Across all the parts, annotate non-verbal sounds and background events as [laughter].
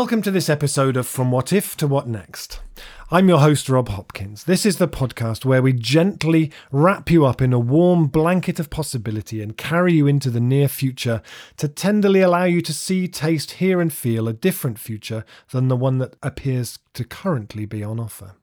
Welcome to this episode of From What If to What Next. I'm your host, Rob Hopkins. This is the podcast where we gently wrap you up in a warm blanket of possibility and carry you into the near future to tenderly allow you to see, taste, hear, and feel a different future than the one that appears to currently be on offer.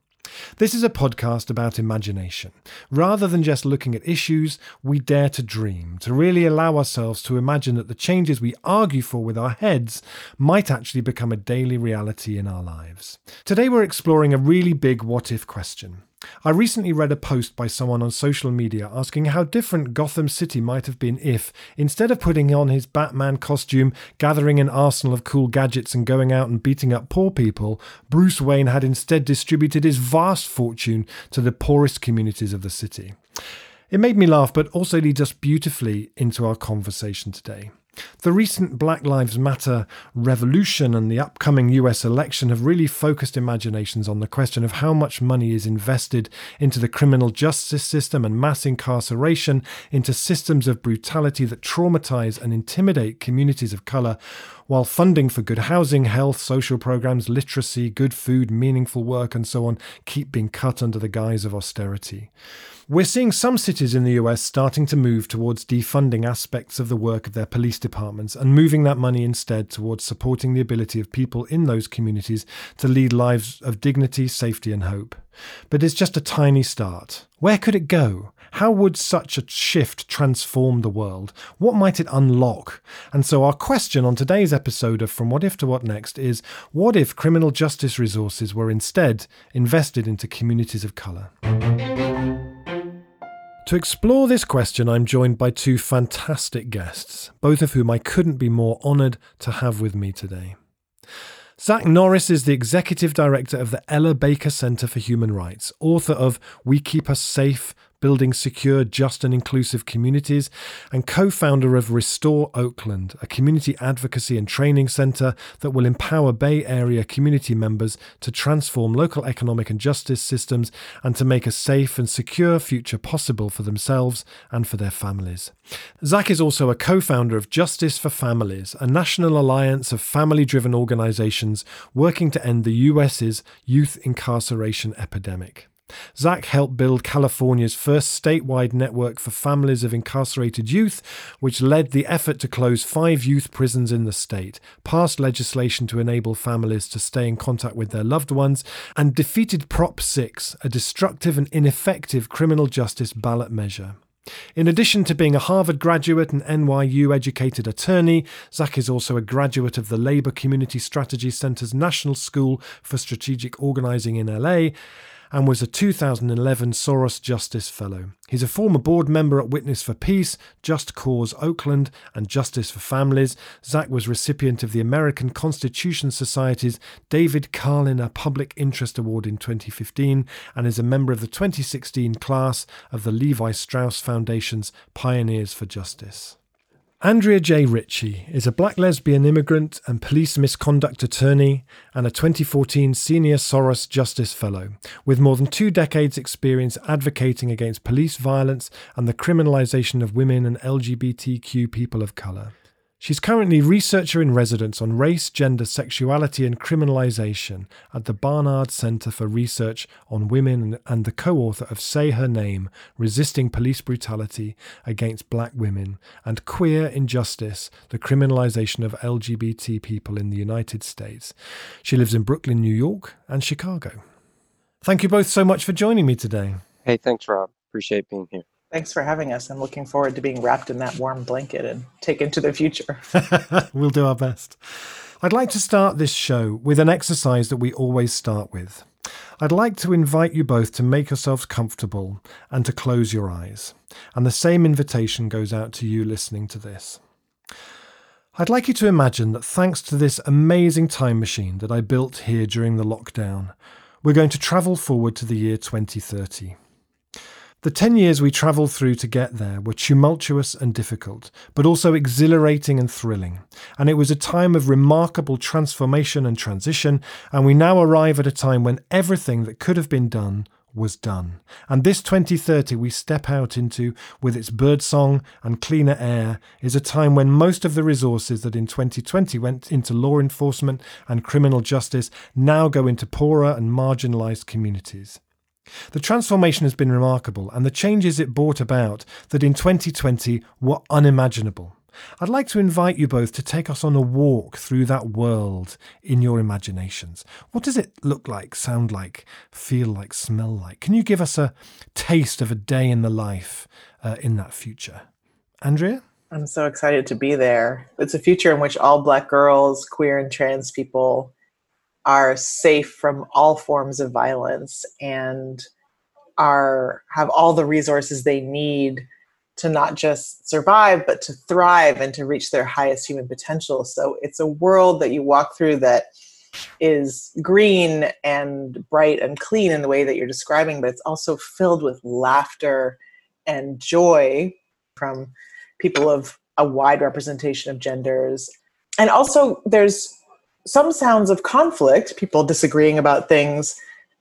This is a podcast about imagination. Rather than just looking at issues, we dare to dream, to really allow ourselves to imagine that the changes we argue for with our heads might actually become a daily reality in our lives. Today we're exploring a really big what if question. I recently read a post by someone on social media asking how different Gotham City might have been if, instead of putting on his Batman costume, gathering an arsenal of cool gadgets, and going out and beating up poor people, Bruce Wayne had instead distributed his vast fortune to the poorest communities of the city. It made me laugh, but also leads us beautifully into our conversation today. The recent Black Lives Matter revolution and the upcoming US election have really focused imaginations on the question of how much money is invested into the criminal justice system and mass incarceration, into systems of brutality that traumatize and intimidate communities of colour, while funding for good housing, health, social programs, literacy, good food, meaningful work, and so on keep being cut under the guise of austerity. We're seeing some cities in the US starting to move towards defunding aspects of the work of their police departments and moving that money instead towards supporting the ability of people in those communities to lead lives of dignity, safety, and hope. But it's just a tiny start. Where could it go? How would such a shift transform the world? What might it unlock? And so, our question on today's episode of From What If to What Next is what if criminal justice resources were instead invested into communities of colour? To explore this question, I'm joined by two fantastic guests, both of whom I couldn't be more honoured to have with me today. Zach Norris is the executive director of the Ella Baker Center for Human Rights, author of We Keep Us Safe building secure, just, and inclusive communities, and co founder of Restore Oakland, a community advocacy and training center that will empower Bay Area community members to transform local economic and justice systems and to make a safe and secure future possible for themselves and for their families. Zach is also a co founder of Justice for Families, a national alliance of family driven organizations working to end the US's youth incarceration epidemic. Zach helped build California's first statewide network for families of incarcerated youth, which led the effort to close five youth prisons in the state, passed legislation to enable families to stay in contact with their loved ones, and defeated Prop 6, a destructive and ineffective criminal justice ballot measure. In addition to being a Harvard graduate and NYU educated attorney, Zach is also a graduate of the Labor Community Strategy Center's National School for Strategic Organizing in LA and was a 2011 Soros Justice Fellow. He's a former board member at Witness for Peace, Just Cause Oakland, and Justice for Families. Zach was recipient of the American Constitution Society's David Carliner Public Interest Award in 2015 and is a member of the 2016 class of the Levi Strauss Foundation's Pioneers for Justice. Andrea J. Ritchie is a black lesbian immigrant and police misconduct attorney and a 2014 Senior Soros Justice Fellow, with more than two decades' experience advocating against police violence and the criminalization of women and LGBTQ people of color. She's currently researcher in residence on race, gender, sexuality, and criminalization at the Barnard Center for Research on Women and the co author of Say Her Name Resisting Police Brutality Against Black Women and Queer Injustice The Criminalization of LGBT People in the United States. She lives in Brooklyn, New York, and Chicago. Thank you both so much for joining me today. Hey, thanks, Rob. Appreciate being here. Thanks for having us. I'm looking forward to being wrapped in that warm blanket and taken to the future. [laughs] we'll do our best. I'd like to start this show with an exercise that we always start with. I'd like to invite you both to make yourselves comfortable and to close your eyes. And the same invitation goes out to you listening to this. I'd like you to imagine that thanks to this amazing time machine that I built here during the lockdown, we're going to travel forward to the year 2030. The 10 years we travelled through to get there were tumultuous and difficult, but also exhilarating and thrilling. And it was a time of remarkable transformation and transition, and we now arrive at a time when everything that could have been done was done. And this 2030 we step out into, with its birdsong and cleaner air, is a time when most of the resources that in 2020 went into law enforcement and criminal justice now go into poorer and marginalised communities. The transformation has been remarkable, and the changes it brought about that in 2020 were unimaginable. I'd like to invite you both to take us on a walk through that world in your imaginations. What does it look like, sound like, feel like, smell like? Can you give us a taste of a day in the life uh, in that future? Andrea? I'm so excited to be there. It's a future in which all Black girls, queer, and trans people are safe from all forms of violence and are have all the resources they need to not just survive but to thrive and to reach their highest human potential. So it's a world that you walk through that is green and bright and clean in the way that you're describing but it's also filled with laughter and joy from people of a wide representation of genders. And also there's some sounds of conflict, people disagreeing about things,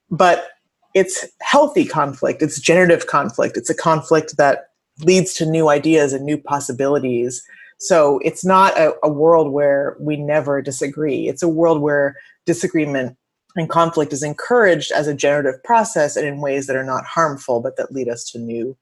but it's healthy conflict, it's generative conflict, it's a conflict that leads to new ideas and new possibilities. So it's not a, a world where we never disagree. It's a world where disagreement and conflict is encouraged as a generative process and in ways that are not harmful, but that lead us to new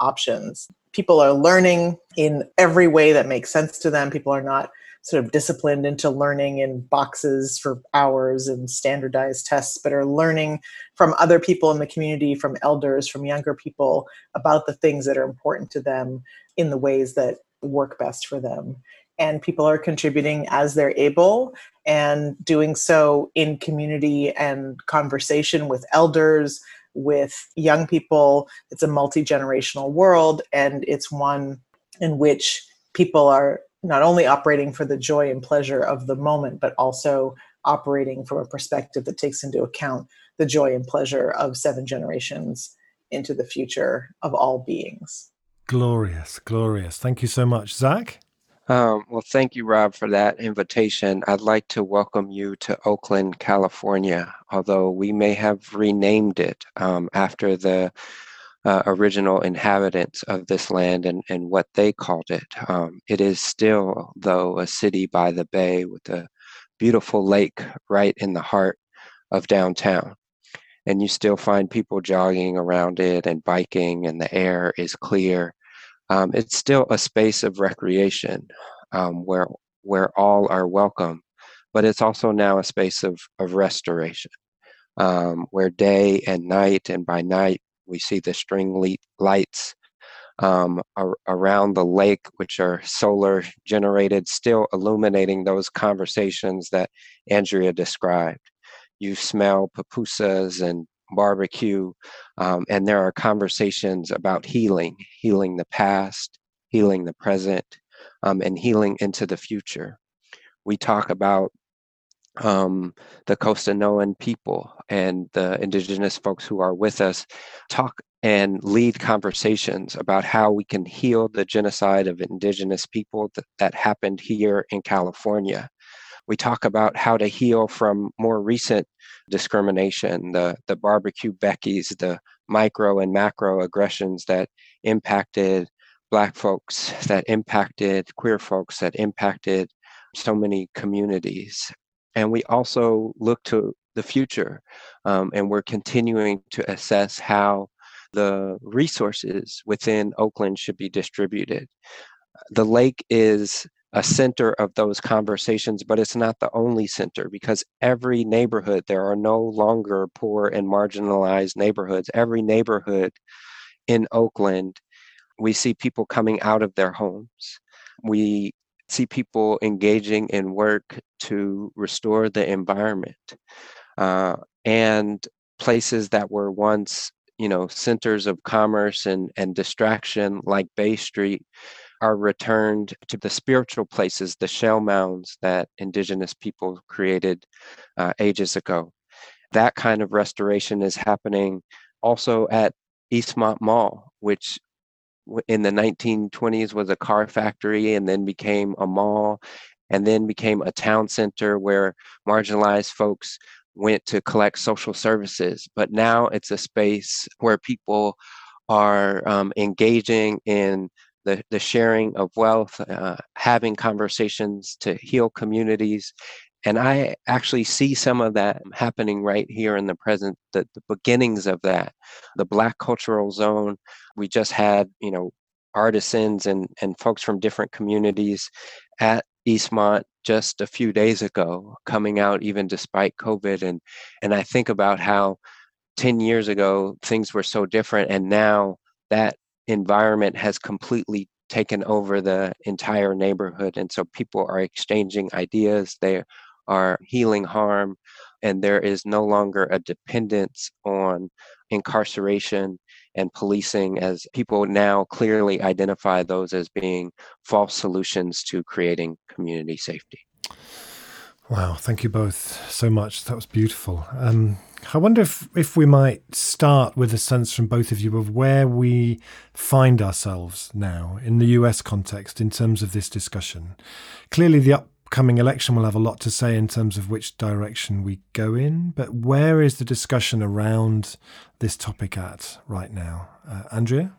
options. People are learning in every way that makes sense to them. People are not sort of disciplined into learning in boxes for hours and standardized tests, but are learning from other people in the community, from elders, from younger people about the things that are important to them in the ways that work best for them. And people are contributing as they're able and doing so in community and conversation with elders, with young people. It's a multi generational world, and it's one in which people are not only operating for the joy and pleasure of the moment, but also operating from a perspective that takes into account the joy and pleasure of seven generations into the future of all beings. Glorious, glorious. Thank you so much, Zach. Um, well, thank you, Rob, for that invitation. I'd like to welcome you to Oakland, California, although we may have renamed it um, after the uh, original inhabitants of this land and, and what they called it. Um, it is still, though, a city by the bay with a beautiful lake right in the heart of downtown. And you still find people jogging around it and biking, and the air is clear. Um, it's still a space of recreation um, where where all are welcome, but it's also now a space of, of restoration, um, where day and night, and by night we see the string lights um, ar- around the lake, which are solar generated, still illuminating those conversations that Andrea described. You smell pupusas and barbecue, um, and there are conversations about healing, healing the past, healing the present, um, and healing into the future. We talk about um, the Costanoan people and the indigenous folks who are with us talk and lead conversations about how we can heal the genocide of indigenous people that, that happened here in California. We talk about how to heal from more recent discrimination, the, the barbecue Beckies, the micro and macro aggressions that impacted Black folks, that impacted queer folks, that impacted so many communities and we also look to the future um, and we're continuing to assess how the resources within Oakland should be distributed. The lake is a center of those conversations, but it's not the only center because every neighborhood, there are no longer poor and marginalized neighborhoods. Every neighborhood in Oakland, we see people coming out of their homes. We see people engaging in work to restore the environment uh, and places that were once you know centers of commerce and, and distraction like bay street are returned to the spiritual places the shell mounds that indigenous people created uh, ages ago. That kind of restoration is happening also at eastmont mall which in the 1920s was a car factory and then became a mall and then became a town center where marginalized folks went to collect social services, but now it's a space where people are um, engaging in the, the sharing of wealth, uh, having conversations to heal communities. And I actually see some of that happening right here in the present, the, the beginnings of that. The Black Cultural Zone, we just had, you know, artisans and, and folks from different communities at Eastmont just a few days ago, coming out even despite COVID. And and I think about how 10 years ago things were so different and now that environment has completely taken over the entire neighborhood. And so people are exchanging ideas, they are healing harm, and there is no longer a dependence on incarceration and policing as people now clearly identify those as being false solutions to creating community safety. Wow, thank you both so much. That was beautiful. Um, I wonder if, if we might start with a sense from both of you of where we find ourselves now in the US context in terms of this discussion. Clearly, the upcoming election will have a lot to say in terms of which direction we go in, but where is the discussion around this topic at right now? Uh, Andrea?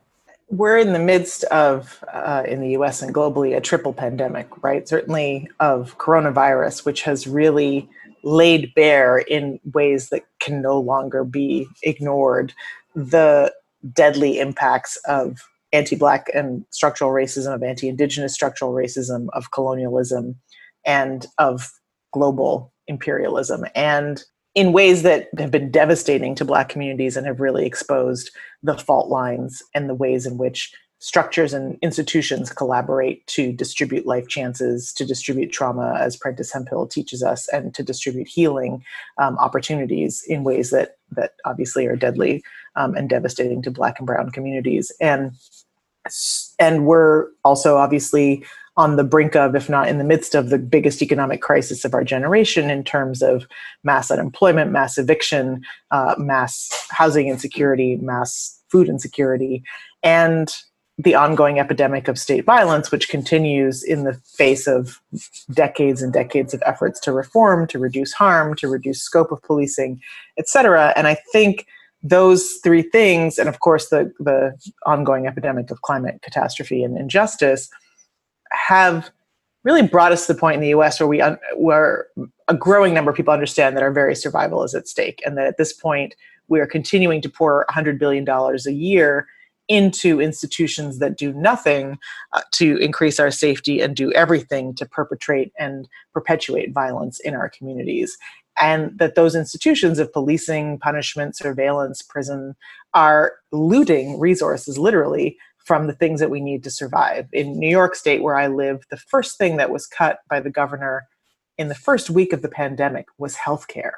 We're in the midst of, uh, in the US and globally, a triple pandemic, right? Certainly of coronavirus, which has really laid bare in ways that can no longer be ignored the deadly impacts of anti-black and structural racism of anti-indigenous structural racism of colonialism and of global imperialism and in ways that have been devastating to black communities and have really exposed the fault lines and the ways in which structures and institutions collaborate to distribute life chances, to distribute trauma, as Prentis Hemphill teaches us, and to distribute healing um, opportunities in ways that that obviously are deadly um, and devastating to Black and Brown communities. And and we're also obviously on the brink of, if not in the midst of, the biggest economic crisis of our generation in terms of mass unemployment, mass eviction, uh, mass housing insecurity, mass food insecurity, and the ongoing epidemic of state violence, which continues in the face of decades and decades of efforts to reform, to reduce harm, to reduce scope of policing, et cetera. And I think those three things, and of course the, the ongoing epidemic of climate catastrophe and injustice, have really brought us to the point in the US where we un- where a growing number of people understand that our very survival is at stake and that at this point we are continuing to pour $100 billion a year into institutions that do nothing uh, to increase our safety and do everything to perpetrate and perpetuate violence in our communities. And that those institutions of policing, punishment, surveillance, prison are looting resources literally from the things that we need to survive. In New York State, where I live, the first thing that was cut by the governor in the first week of the pandemic was healthcare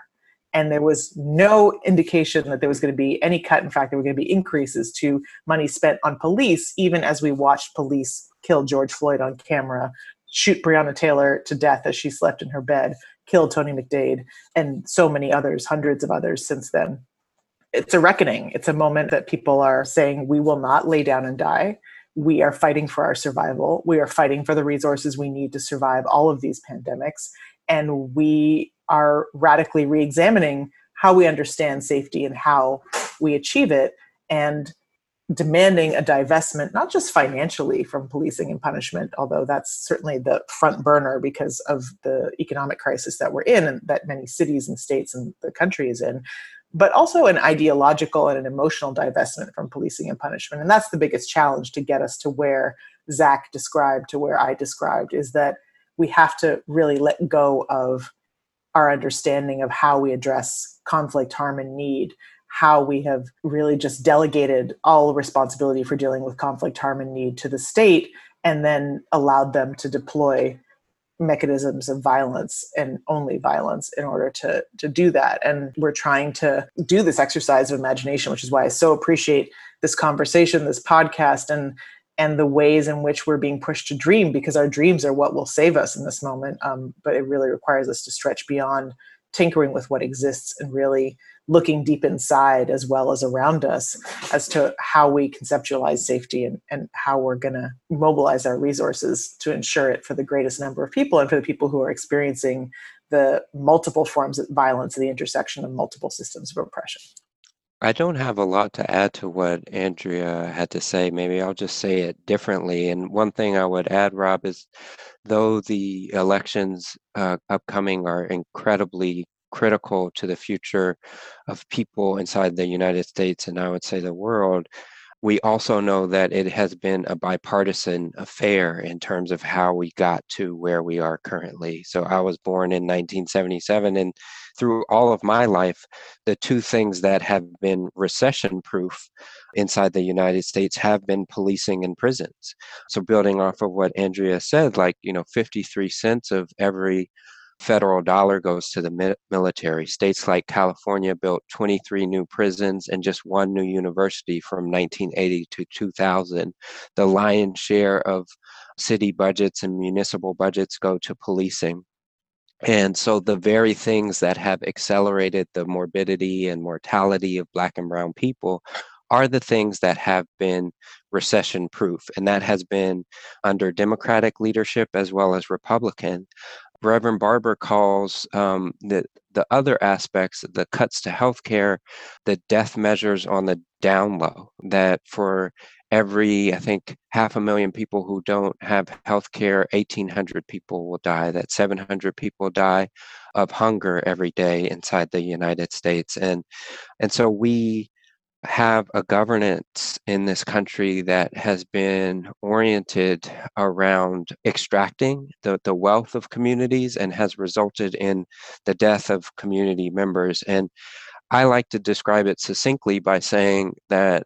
and there was no indication that there was going to be any cut. In fact, there were going to be increases to money spent on police, even as we watched police kill George Floyd on camera, shoot Breonna Taylor to death as she slept in her bed, kill Tony McDade, and so many others, hundreds of others since then. It's a reckoning. It's a moment that people are saying, we will not lay down and die. We are fighting for our survival. We are fighting for the resources we need to survive all of these pandemics. And we are radically re-examining how we understand safety and how we achieve it and demanding a divestment not just financially from policing and punishment although that's certainly the front burner because of the economic crisis that we're in and that many cities and states and the country is in but also an ideological and an emotional divestment from policing and punishment. And that's the biggest challenge to get us to where zach described to where i described is that we have to really let go of our understanding of how we address conflict, harm, and need, how we have really just delegated all responsibility for dealing with conflict, harm, and need to the state, and then allowed them to deploy mechanisms of violence and only violence in order to to do that and we're trying to do this exercise of imagination which is why i so appreciate this conversation this podcast and and the ways in which we're being pushed to dream because our dreams are what will save us in this moment. Um, but it really requires us to stretch beyond tinkering with what exists and really looking deep inside as well as around us as to how we conceptualize safety and, and how we're going to mobilize our resources to ensure it for the greatest number of people and for the people who are experiencing the multiple forms of violence at the intersection of multiple systems of oppression. I don't have a lot to add to what Andrea had to say. Maybe I'll just say it differently. And one thing I would add, Rob, is though the elections uh, upcoming are incredibly critical to the future of people inside the United States and I would say the world, we also know that it has been a bipartisan affair in terms of how we got to where we are currently. So I was born in 1977, and through all of my life, the two things that have been recession proof inside the United States have been policing and prisons. So building off of what Andrea said, like, you know, 53 cents of every federal dollar goes to the military. States like California built 23 new prisons and just one new university from 1980 to 2000. The lion's share of city budgets and municipal budgets go to policing. And so the very things that have accelerated the morbidity and mortality of Black and Brown people are the things that have been recession proof. And that has been under Democratic leadership as well as Republican. Reverend Barber calls um, the the other aspects, the cuts to healthcare, the death measures on the down low. That for every, I think, half a million people who don't have health care, 1,800 people will die. That 700 people die of hunger every day inside the United States, and and so we have a governance in this country that has been oriented around extracting the, the wealth of communities and has resulted in the death of community members. And I like to describe it succinctly by saying that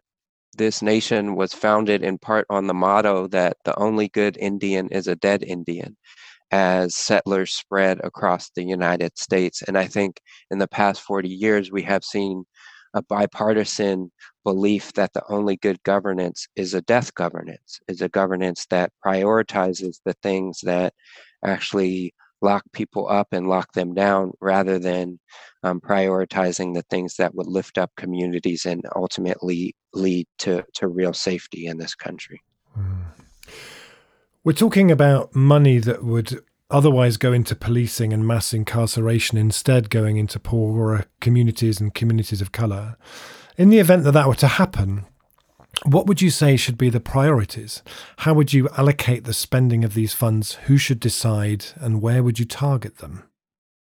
this nation was founded in part on the motto that the only good Indian is a dead Indian as settlers spread across the United States. And I think in the past 40 years, we have seen a bipartisan belief that the only good governance is a death governance, is a governance that prioritizes the things that actually lock people up and lock them down rather than um, prioritizing the things that would lift up communities and ultimately lead to, to real safety in this country. Mm. We're talking about money that would otherwise go into policing and mass incarceration, instead going into poorer communities and communities of colour. In the event that that were to happen, what would you say should be the priorities? How would you allocate the spending of these funds? Who should decide, and where would you target them?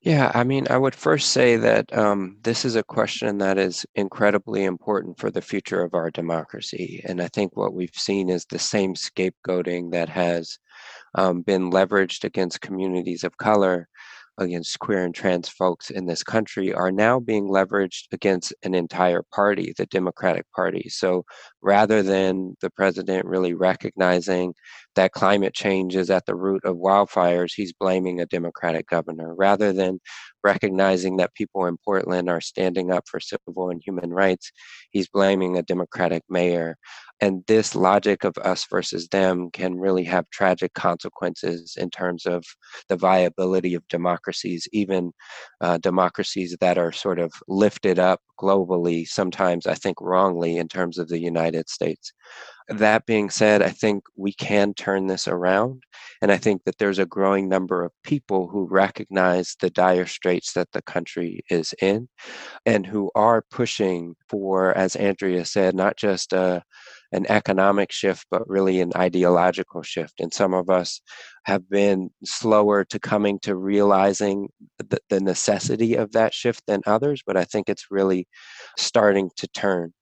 Yeah, I mean, I would first say that um, this is a question that is incredibly important for the future of our democracy. And I think what we've seen is the same scapegoating that has um, been leveraged against communities of color, against queer and trans folks in this country, are now being leveraged against an entire party, the Democratic Party. So rather than the president really recognizing that climate change is at the root of wildfires, he's blaming a Democratic governor. Rather than recognizing that people in Portland are standing up for civil and human rights, he's blaming a Democratic mayor. And this logic of us versus them can really have tragic consequences in terms of the viability of democracies, even uh, democracies that are sort of lifted up globally, sometimes I think wrongly, in terms of the United States. That being said, I think we can turn this around. And I think that there's a growing number of people who recognize the dire straits that the country is in and who are pushing for, as Andrea said, not just a an economic shift, but really an ideological shift. And some of us have been slower to coming to realizing the, the necessity of that shift than others, but I think it's really starting to turn.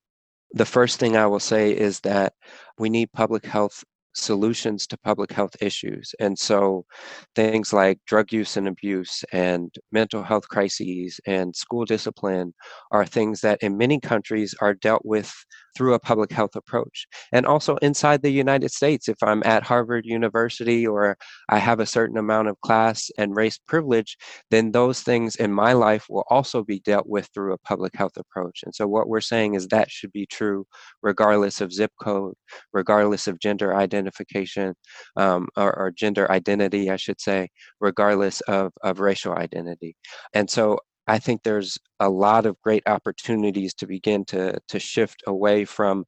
The first thing I will say is that we need public health solutions to public health issues. And so things like drug use and abuse and mental health crises and school discipline are things that in many countries are dealt with through a public health approach. And also inside the United States, if I'm at Harvard University or I have a certain amount of class and race privilege, then those things in my life will also be dealt with through a public health approach. And so what we're saying is that should be true regardless of zip code, regardless of gender identification um, or, or gender identity, I should say, regardless of, of racial identity. And so I think there's a lot of great opportunities to begin to to shift away from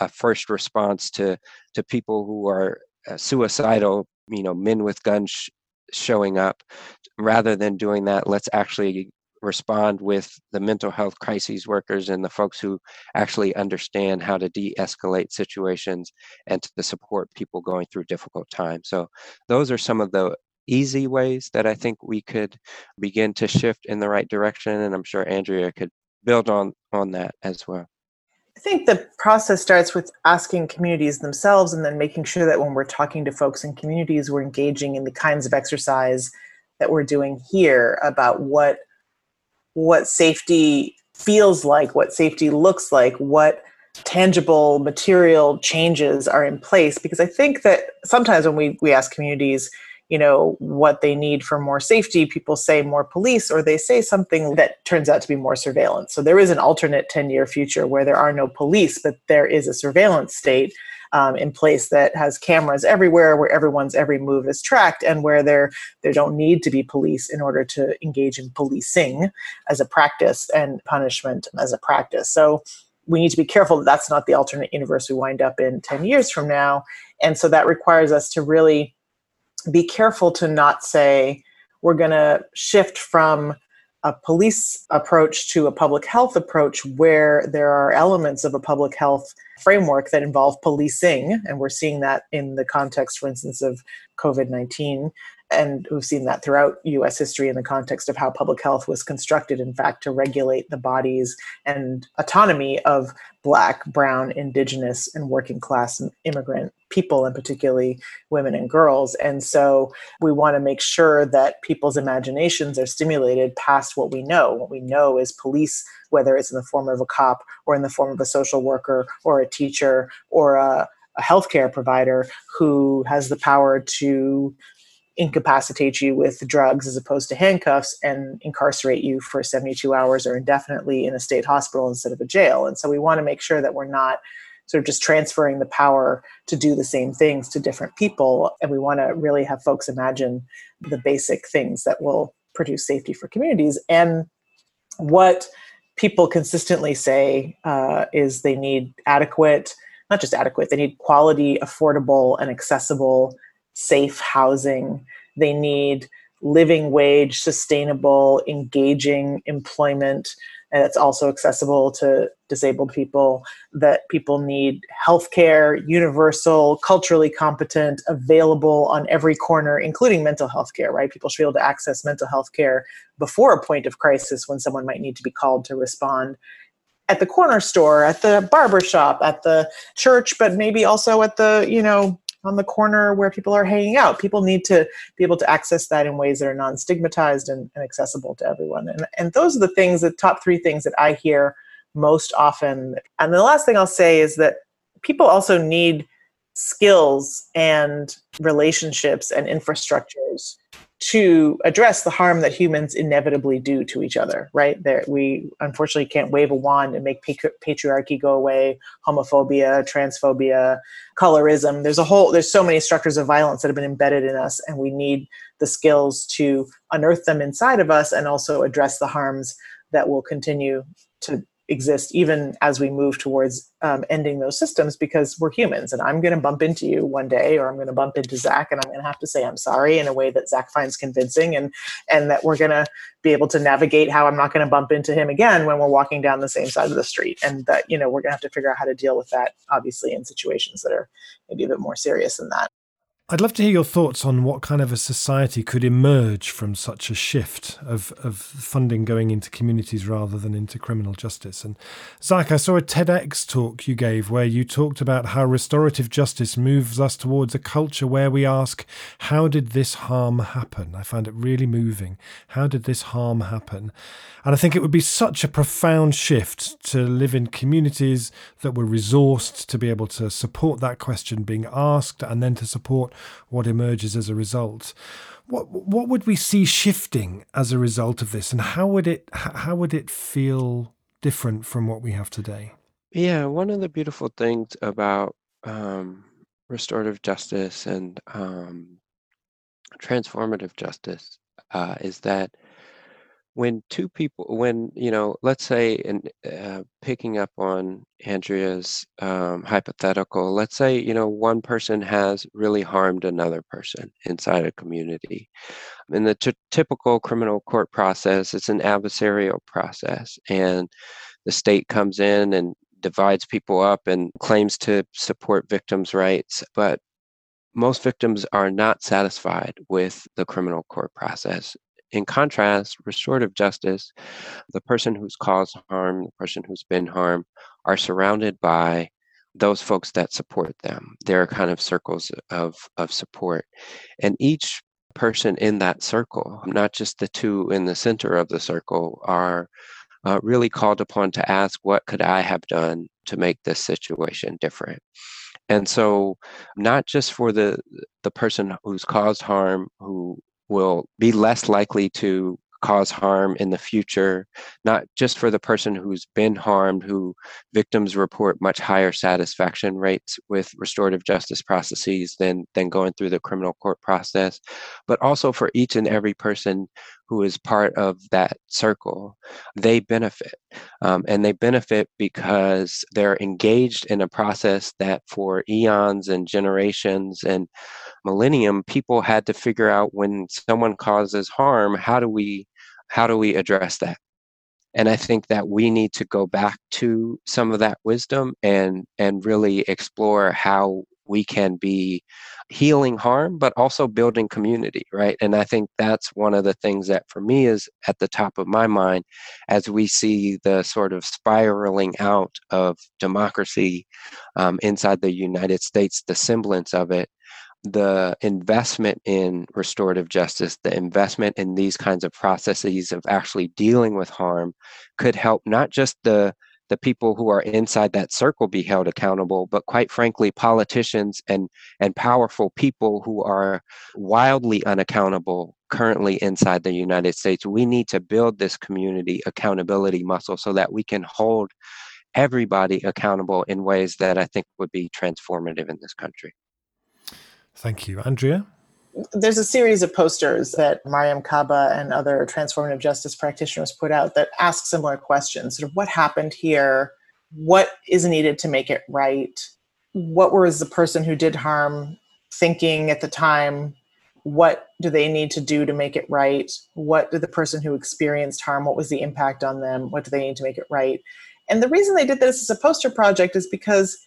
a first response to to people who are uh, suicidal, you know, men with guns sh- showing up. Rather than doing that, let's actually respond with the mental health crises workers and the folks who actually understand how to de-escalate situations and to support people going through difficult times. So those are some of the easy ways that I think we could begin to shift in the right direction. And I'm sure Andrea could build on on that as well. I think the process starts with asking communities themselves and then making sure that when we're talking to folks in communities, we're engaging in the kinds of exercise that we're doing here about what what safety feels like, what safety looks like, what tangible material changes are in place. Because I think that sometimes when we, we ask communities, you know, what they need for more safety, people say more police, or they say something that turns out to be more surveillance. So there is an alternate 10 year future where there are no police, but there is a surveillance state um, in place that has cameras everywhere where everyone's every move is tracked and where there there don't need to be police in order to engage in policing as a practice and punishment as a practice. So we need to be careful that that's not the alternate universe we wind up in 10 years from now. And so that requires us to really be careful to not say we're going to shift from a police approach to a public health approach where there are elements of a public health framework that involve policing. And we're seeing that in the context, for instance, of COVID 19 and we've seen that throughout US history in the context of how public health was constructed, in fact, to regulate the bodies and autonomy of Black, Brown, Indigenous, and working class immigrant people, and particularly women and girls. And so we want to make sure that people's imaginations are stimulated past what we know. What we know is police, whether it's in the form of a cop or in the form of a social worker or a teacher or a a healthcare provider who has the power to incapacitate you with drugs as opposed to handcuffs and incarcerate you for 72 hours or indefinitely in a state hospital instead of a jail. And so we want to make sure that we're not sort of just transferring the power to do the same things to different people. And we want to really have folks imagine the basic things that will produce safety for communities. And what people consistently say uh, is they need adequate, not just adequate, they need quality, affordable, and accessible safe housing. They need living wage, sustainable, engaging employment and that's also accessible to disabled people. That people need healthcare, universal, culturally competent, available on every corner, including mental health care, right? People should be able to access mental health care before a point of crisis when someone might need to be called to respond at the corner store, at the barber shop, at the church, but maybe also at the, you know, on the corner where people are hanging out. People need to be able to access that in ways that are non stigmatized and, and, accessible to everyone. And, and those are the things, the top three things that I hear most often. And the last thing I'll say is that people also need skills and relationships and infrastructures to address the harm that humans inevitably do to each other right? There we unfortunately can't wave a wand and make patriarchy go away homophobia transphobia colorism. There's a whole there's so many structures of violence that have been embedded in us and we need the skills to unearth them inside of us and also address the harms that will continue to exist even as we move towards um, ending those systems because we're humans and i'm going to bump into you one day or i'm going to bump into zach and i'm going to have to say i'm sorry in a way that zach finds convincing and and that we're going to be able to navigate how i'm not going to bump into him again when we're walking down the same side of the street and that you know we're going to have to figure out how to deal with that obviously in situations that are maybe a bit more serious than that I'd love to hear your thoughts on what kind of a society could emerge from such a shift of, of funding going into communities rather than into criminal justice. And Zach, I saw a TEDx talk you gave where you talked about how restorative justice moves us towards a culture where we ask, How did this harm happen? I found it really moving. How did this harm happen? And I think it would be such a profound shift to live in communities that were resourced to be able to support that question being asked and then to support what emerges as a result. What what would we see shifting as a result of this, and how would it how would it feel different from what we have today? Yeah, one of the beautiful things about um, restorative justice and um, transformative justice uh, is that when two people when you know let's say and uh, picking up on andrea's um, hypothetical let's say you know one person has really harmed another person inside a community. In the t- typical criminal court process it's an adversarial process and the state comes in and divides people up and claims to support victims rights but most victims are not satisfied with the criminal court process in contrast, restorative justice, the person who's caused harm, the person who's been harmed, are surrounded by those folks that support them. There are kind of circles of, of support. And each person in that circle, not just the two in the center of the circle, are uh, really called upon to ask, what could I have done to make this situation different? And so, not just for the the person who's caused harm, who will be less likely to cause harm in the future, not just for the person who's been harmed, who victims report much higher satisfaction rates with restorative justice processes than, than going through the criminal court process, but also for each and every person who is part of that circle. They benefit. Um, and they benefit because they're engaged in a process that for eons and generations and millennium, people had to figure out when someone causes harm, how do we how do we address that? And I think that we need to go back to some of that wisdom and and really explore how we can be healing harm, but also building community, right? And I think that's one of the things that for me is at the top of my mind as we see the sort of spiraling out of democracy um, inside the United States, the semblance of it the investment in restorative justice, the investment in these kinds of processes of actually dealing with harm could help not just the the people who are inside that circle be held accountable, but quite frankly, politicians and and powerful people who are wildly unaccountable currently inside the United States. We need to build this community accountability muscle so that we can hold everybody accountable in ways that I think would be transformative in this country. Thank you. Andrea? There's a series of posters that Mariame Kaba and other transformative justice practitioners put out that ask similar questions. Sort of what happened here? What is needed to make it right? What was the person who did harm thinking at the time? What do they need to do to make it right? What did the person who experienced harm, what was the impact on them? What do they need to make it right? And the reason they did this as a poster project is because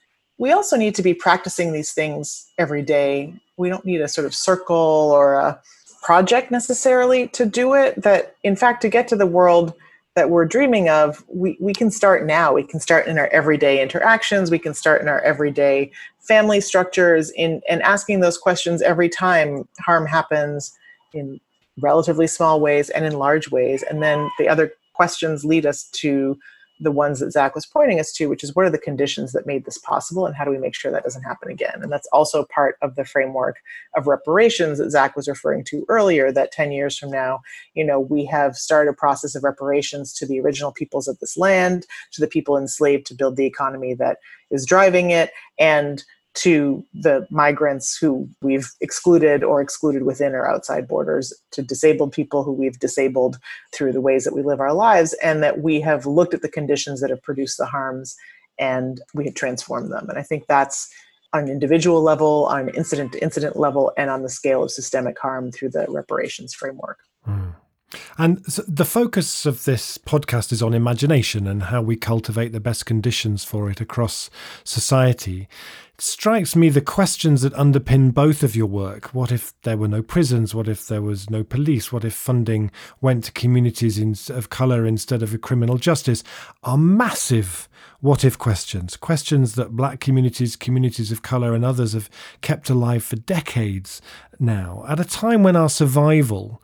we also need to be practicing these things every day. We don't need a sort of circle or a project necessarily to do it. That, in fact, to get to the world that we're dreaming of, we, we can start now. We can start in our everyday interactions. We can start in our everyday family structures in, and asking those questions every time harm happens in relatively small ways and in large ways. And then the other questions lead us to the ones that Zach was pointing us to, which is what are the conditions that made this possible and how do we make sure that doesn't happen again? And that's also part of the framework of reparations that Zach was referring to earlier, that 10 years from now, you know, we have started a process of reparations to the original peoples of this land, to the people enslaved to build the economy that is driving it, and to the migrants who we've excluded or excluded within or outside borders, to disabled people who we've disabled through the ways that we live our lives, and that we have looked at the conditions that have produced the harms and we have transformed them. And I think that's on an individual level, on an incident to incident level, and on the scale of systemic harm through the reparations framework. Mm. And the focus of this podcast is on imagination and how we cultivate the best conditions for it across society. It strikes me the questions that underpin both of your work. What if there were no prisons? What if there was no police? What if funding went to communities in, of colour instead of criminal justice? Are massive what if questions. Questions that black communities, communities of colour, and others have kept alive for decades now, at a time when our survival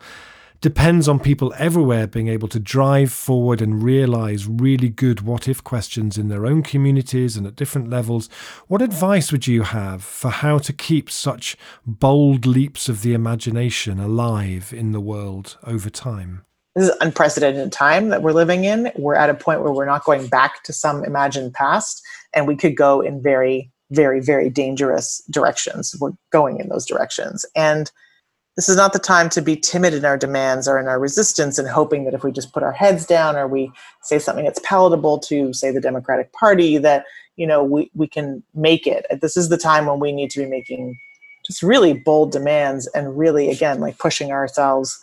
depends on people everywhere being able to drive forward and realize really good what if questions in their own communities and at different levels. What advice would you have for how to keep such bold leaps of the imagination alive in the world over time? This is unprecedented time that we're living in. We're at a point where we're not going back to some imagined past, and we could go in very, very, very dangerous directions. We're going in those directions. And this is not the time to be timid in our demands or in our resistance and hoping that if we just put our heads down or we say something that's palatable to say the democratic party that you know we, we can make it. This is the time when we need to be making just really bold demands and really again like pushing ourselves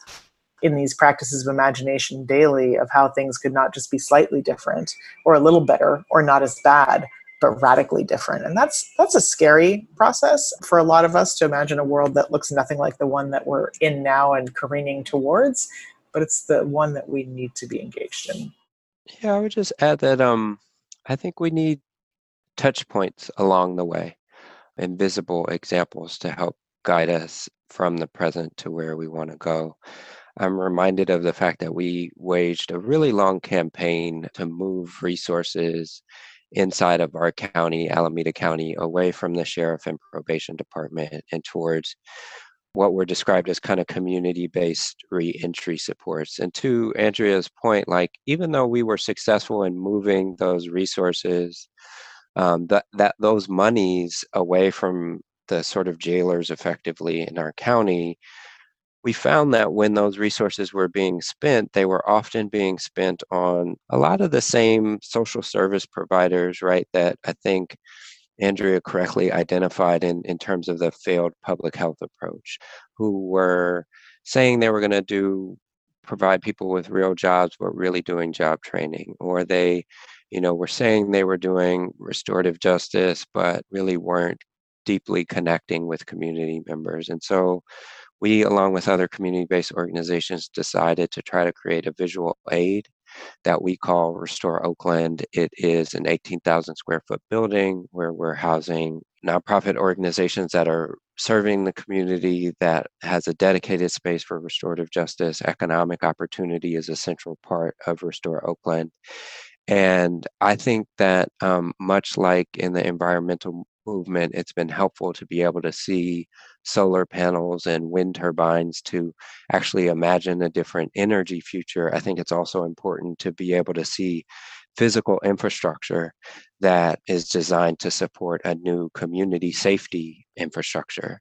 in these practices of imagination daily of how things could not just be slightly different or a little better or not as bad but radically different. And that's that's a scary process for a lot of us to imagine a world that looks nothing like the one that we're in now and careening towards but it's the one that we need to be engaged in. Yeah i would just add that um i think we need touch points along the way invisible examples to help guide us from the present to where we want to go. I'm reminded of the fact that we waged a really long campaign to move resources inside of our county, Alameda County, away from the sheriff and probation department and towards what were described as kind of community-based reentry supports. And to Andrea's point, like even though we were successful in moving those resources, um, that that those monies away from the sort of jailers effectively in our county we found that when those resources were being spent, they were often being spent on a lot of the same social service providers, right? That I think Andrea correctly identified in, in terms of the failed public health approach, who were saying they were going to do provide people with real jobs, but really doing job training, or they, you know, were saying they were doing restorative justice, but really weren't deeply connecting with community members. And so we, along with other community based organizations, decided to try to create a visual aid that we call Restore Oakland. It is an 18,000 square foot building where we're housing nonprofit organizations that are serving the community that has a dedicated space for restorative justice. Economic opportunity is a central part of Restore Oakland. And I think that um, much like in the environmental movement, it's been helpful to be able to see solar panels and wind turbines to actually imagine a different energy future. I think it's also important to be able to see physical infrastructure that is designed to support a new community safety infrastructure.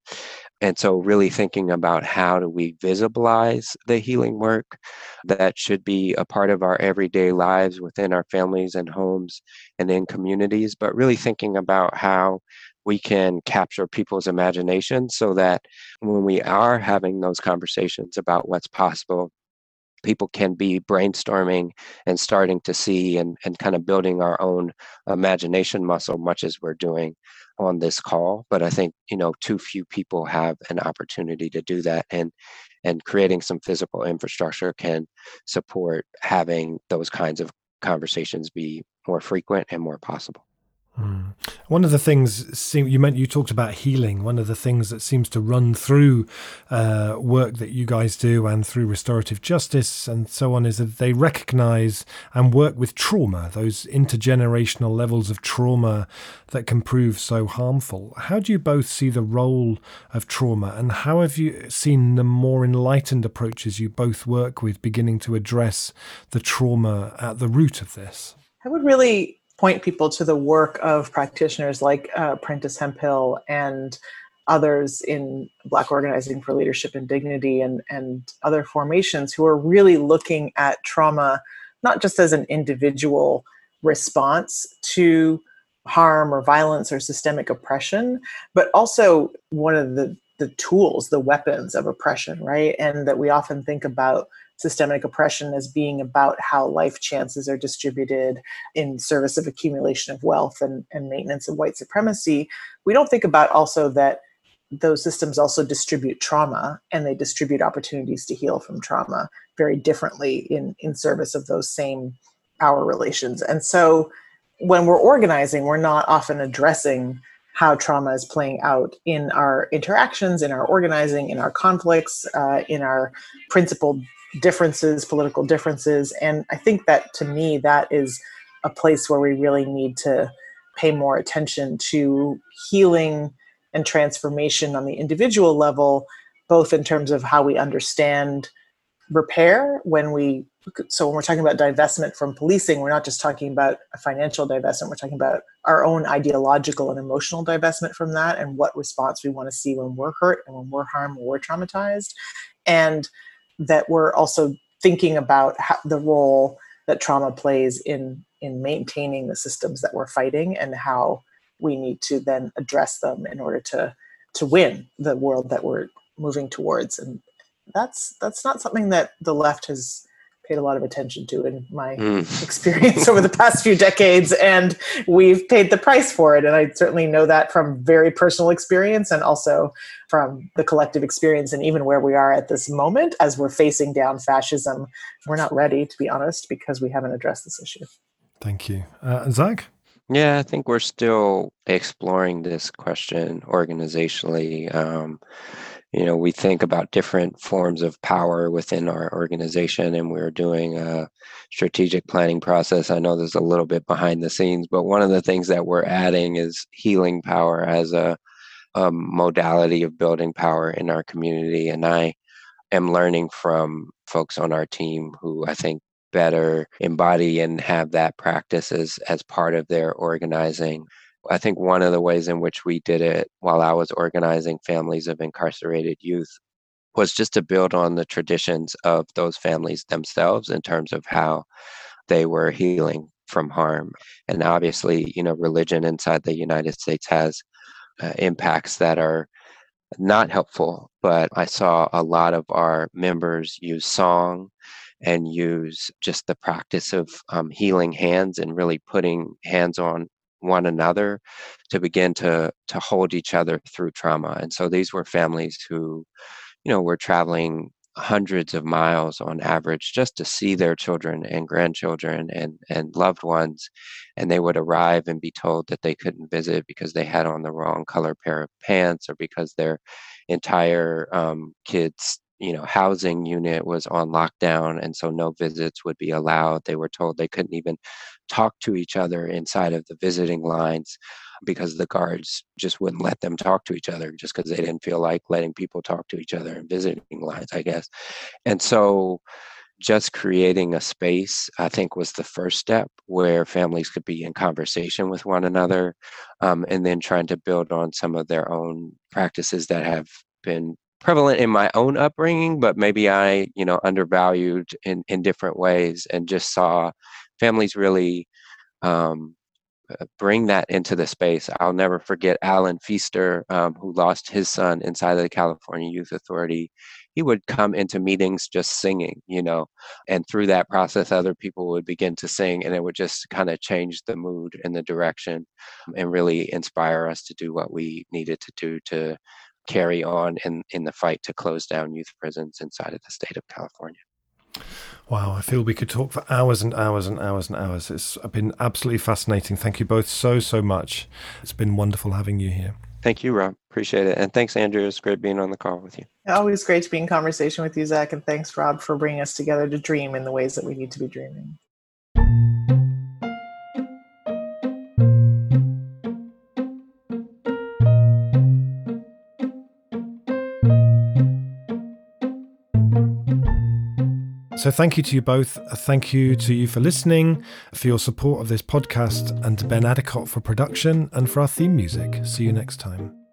And so, really thinking about how do we visibilize the healing work that should be a part of our everyday lives within our families and homes and in communities, but really thinking about how we can capture people's imagination so that when we are having those conversations about what's possible, people can be brainstorming and starting to see and, and kind of building our own imagination muscle, much as we're doing on this call. But I think, you know, too few people have an opportunity to do that. And and creating some physical infrastructure can support having those kinds of conversations be more frequent and more possible. Mm. One of the things you meant you talked about healing. One of the things that seems to run through uh, work that you guys do and through restorative justice and so on is that they recognize and work with trauma, those intergenerational levels of trauma that can prove so harmful. How do you both see the role of trauma, and how have you seen the more enlightened approaches you both work with beginning to address the trauma at the root of this? I would really point people to the work of practitioners like uh, Prentice Hemphill and others in Black Organizing for Leadership and Dignity and, and other formations who are really looking at trauma not just as an individual response to harm or violence or systemic oppression, but also one of the, the tools, the weapons of oppression, right? And that we often think about systemic oppression as being about how life chances are distributed in service of accumulation of wealth and, and maintenance of white supremacy, we don't think about also that those systems also distribute trauma and they distribute opportunities to heal from trauma very differently in, in service of those same power relations. And so when we're organizing, we're not often addressing how trauma is playing out in our interactions, in our organizing, in our conflicts, uh, in our principled differences, political differences. And I think that to me, that is a place where we really need to pay more attention to healing and transformation on the individual level, both in terms of how we understand repair when we so when we're talking about divestment from policing we're not just talking about a financial divestment we're talking about our own ideological and emotional divestment from that and what response we want to see when we're hurt and when we're harmed when we're traumatized and that we're also thinking about how, the role that trauma plays in in maintaining the systems that we're fighting and how we need to then address them in order to to win the world that we're moving towards. And that's that's not something that the left has paid a lot of attention to in my mm. experience over the past few decades and we've paid the price for it. And i certainly know that from very personal experience and also from the collective experience and even where we are at this moment as we're facing down fascism. We're not ready to be honest because we haven't addressed this issue. Thank you. Uh, zach? Yeah, I think we're still exploring this question organizationally. Um, you know, we think about different forms of power within our organization, and we're doing a strategic planning process. I know there's a little bit behind the scenes, but one of the things that we're adding is healing power as a, a modality of building power in our community. And I am learning from folks on our team who I think better embody and have that practice as, as part of their organizing. I think one of the ways in which we did it while I was organizing families of incarcerated youth was just to build on the traditions of those families themselves in terms of how they were healing from harm. And obviously, you know, religion inside the United States has uh, impacts that are not helpful, but I saw a lot of our members use song and use just the practice of um, healing hands and really putting hands on one another to begin to to hold each other through trauma and so these were families who you know were traveling hundreds of miles on average just to see their children and grandchildren and and loved ones and they would arrive and be told that they couldn't visit because they had on the wrong color pair of pants or because their entire um, kids you know housing unit was on lockdown and so no visits would be allowed. They were told they couldn't even talk to each other inside of the visiting lines because the guards just wouldn't let them talk to each other just because they didn't feel like letting people talk to each other in visiting lines i guess. And so just creating a space i think was the first step where families could be in conversation with one another um, and then trying to build on some of their own practices that have been prevalent in my own upbringing, but maybe I, you know, undervalued in, in different ways and just saw families really um, uh, bring that into the space. I'll never forget Alan Feaster, um, who lost his son inside of the California Youth Authority. He would come into meetings just singing, you know, and through that process, other people would begin to sing, and it would just kind of change the mood and the direction and really inspire us to do what we needed to do to carry on in, in the fight to close down youth prisons inside of the state of California. Wow, I feel we could talk for hours and hours and hours and hours. It's been absolutely fascinating. Thank you both so, so much. It's been wonderful having you here. Thank you, Rob. Appreciate it. And thanks, Andrea. It's great being on the call with you. Always great to be in conversation with you, Zach. And thanks, Rob, for bringing us together to dream in the ways that we need to be dreaming. So, thank you to you both. Uh, thank you to you for listening, for your support of this podcast, and to Ben Addicott for production and for our theme music. See you next time.